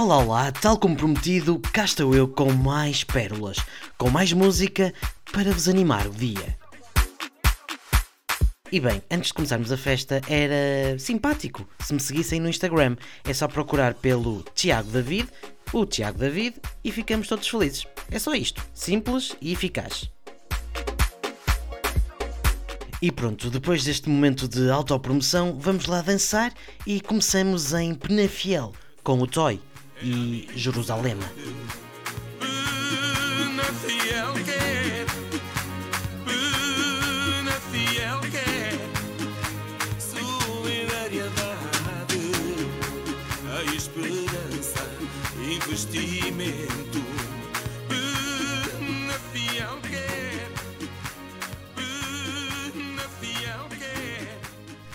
Olá, olá, tal como prometido, cá estou eu com mais pérolas, com mais música para vos animar o dia. E bem, antes de começarmos a festa, era simpático se me seguissem no Instagram. É só procurar pelo Tiago David, o Tiago David, e ficamos todos felizes. É só isto, simples e eficaz. E pronto, depois deste momento de autopromoção, vamos lá dançar e começamos em Penafiel com o Toy e quer, Penafiel quer solidariedade, a esperança, investimento.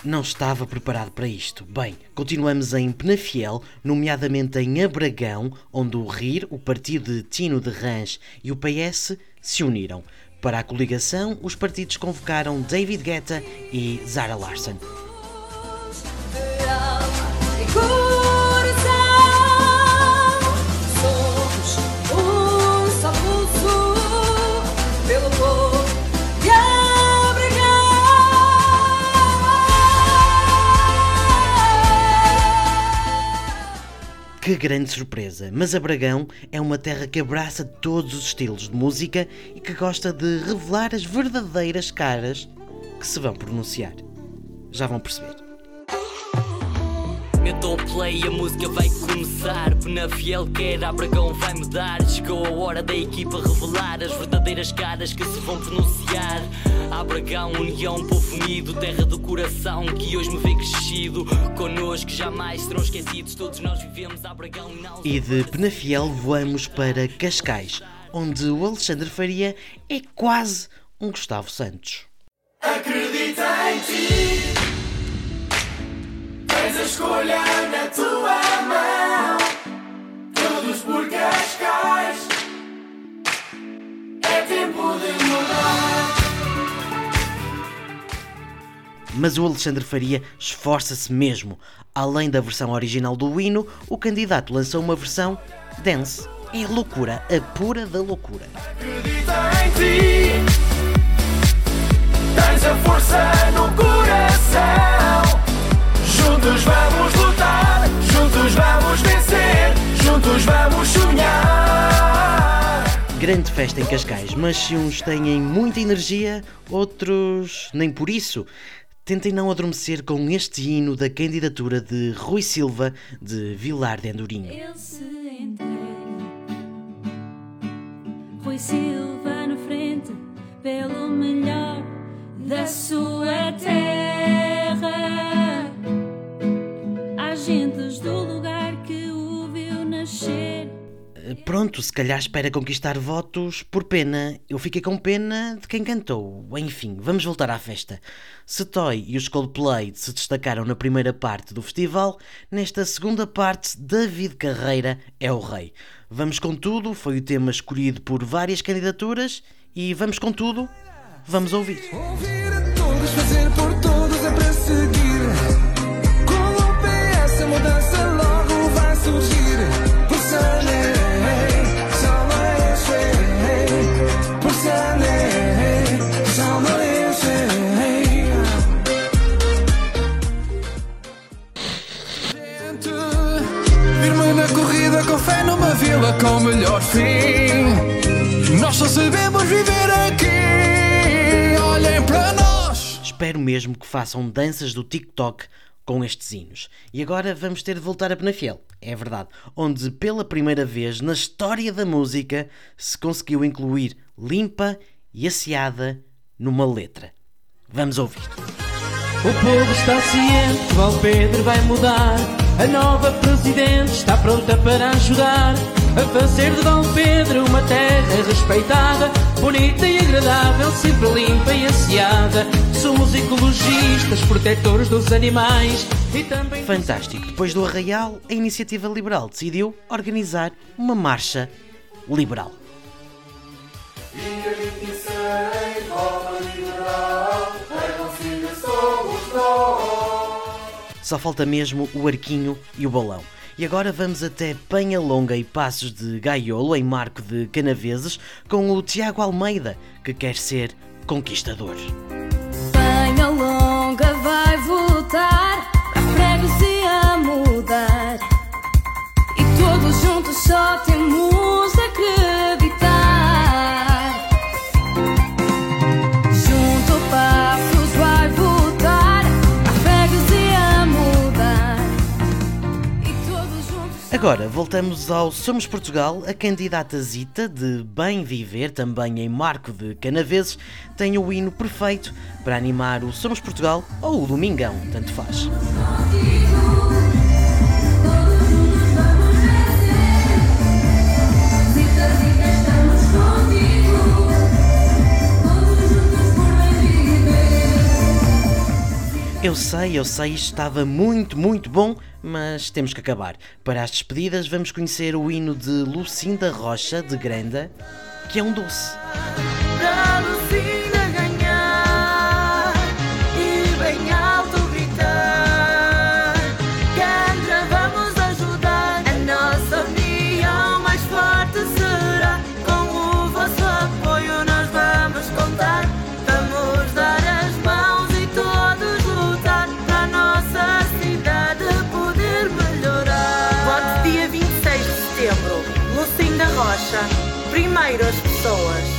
Não estava preparado para isto. Bem, continuamos em Penafiel, nomeadamente em Abragão, onde o RIR, o partido de Tino de Rãs e o PS se uniram. Para a coligação, os partidos convocaram David Guetta e Zara Larson. Que grande surpresa! Mas Abragão é uma terra que abraça todos os estilos de música e que gosta de revelar as verdadeiras caras que se vão pronunciar. Já vão perceber. Metam play, a música vai começar. Penafiel quer, Abragão vai mudar. Chegou a hora da equipa revelar as verdadeiras caras que se vão pronunciar. Abragão, união, povo unido, terra do coração que hoje me vê crescido. Connosco jamais serão esquecidos, todos nós vivemos Abragão e não E de Penafiel voamos para Cascais, onde o Alexandre Faria é quase um Gustavo Santos. Acredita em ti. Tens a escolha na tua mão. Todos por Cascais. É tempo de mudar. Mas o Alexandre Faria esforça-se mesmo. Além da versão original do hino, o candidato lançou uma versão dance. É loucura, a pura da loucura. Acredita em ti. Tens a força no coração. Grande festa em Cascais, mas se uns têm muita energia, outros nem por isso. Tentem não adormecer com este hino da candidatura de Rui Silva de Vilar de Andorinho. Ele se entrega. Rui Silva na frente, pelo melhor da sua terra. Pronto, se calhar espera conquistar votos por pena. Eu fiquei com pena de quem cantou. Enfim, vamos voltar à festa. Se Toy e os Coldplay se destacaram na primeira parte do festival, nesta segunda parte, David Carreira é o rei. Vamos com tudo, foi o tema escolhido por várias candidaturas e vamos com tudo, vamos ouvir. Ouvir a todos, fazer por todos é. Espero mesmo que façam danças do TikTok com estes hinos. E agora vamos ter de voltar a Penafiel, é verdade, onde pela primeira vez na história da música se conseguiu incluir limpa e asseada numa letra. Vamos ouvir. O povo está ciente que Pedro vai mudar. A nova presidente está pronta para ajudar a fazer de Val Pedro uma terra respeitada, bonita e agradável, sempre limpa e asseada. Somos ecologistas, protetores dos animais e também. Fantástico. Depois do Arraial, a Iniciativa Liberal decidiu organizar uma marcha liberal. Dia 26, Roma Liberal, reconcilia somos nós. Só falta mesmo o arquinho e o balão. E agora vamos até Penha Longa e Passos de Gaiolo, em Marco de Canaveses, com o Tiago Almeida, que quer ser conquistador. Agora voltamos ao Somos Portugal. A candidata Zita, de Bem Viver, também em Marco de Canaveses, tem o hino perfeito para animar o Somos Portugal ou o Domingão, tanto faz. Eu sei, eu sei, estava muito, muito bom, mas temos que acabar. Para as despedidas, vamos conhecer o hino de Lucinda Rocha, de Granda, que é um doce. Primeiro as pessoas.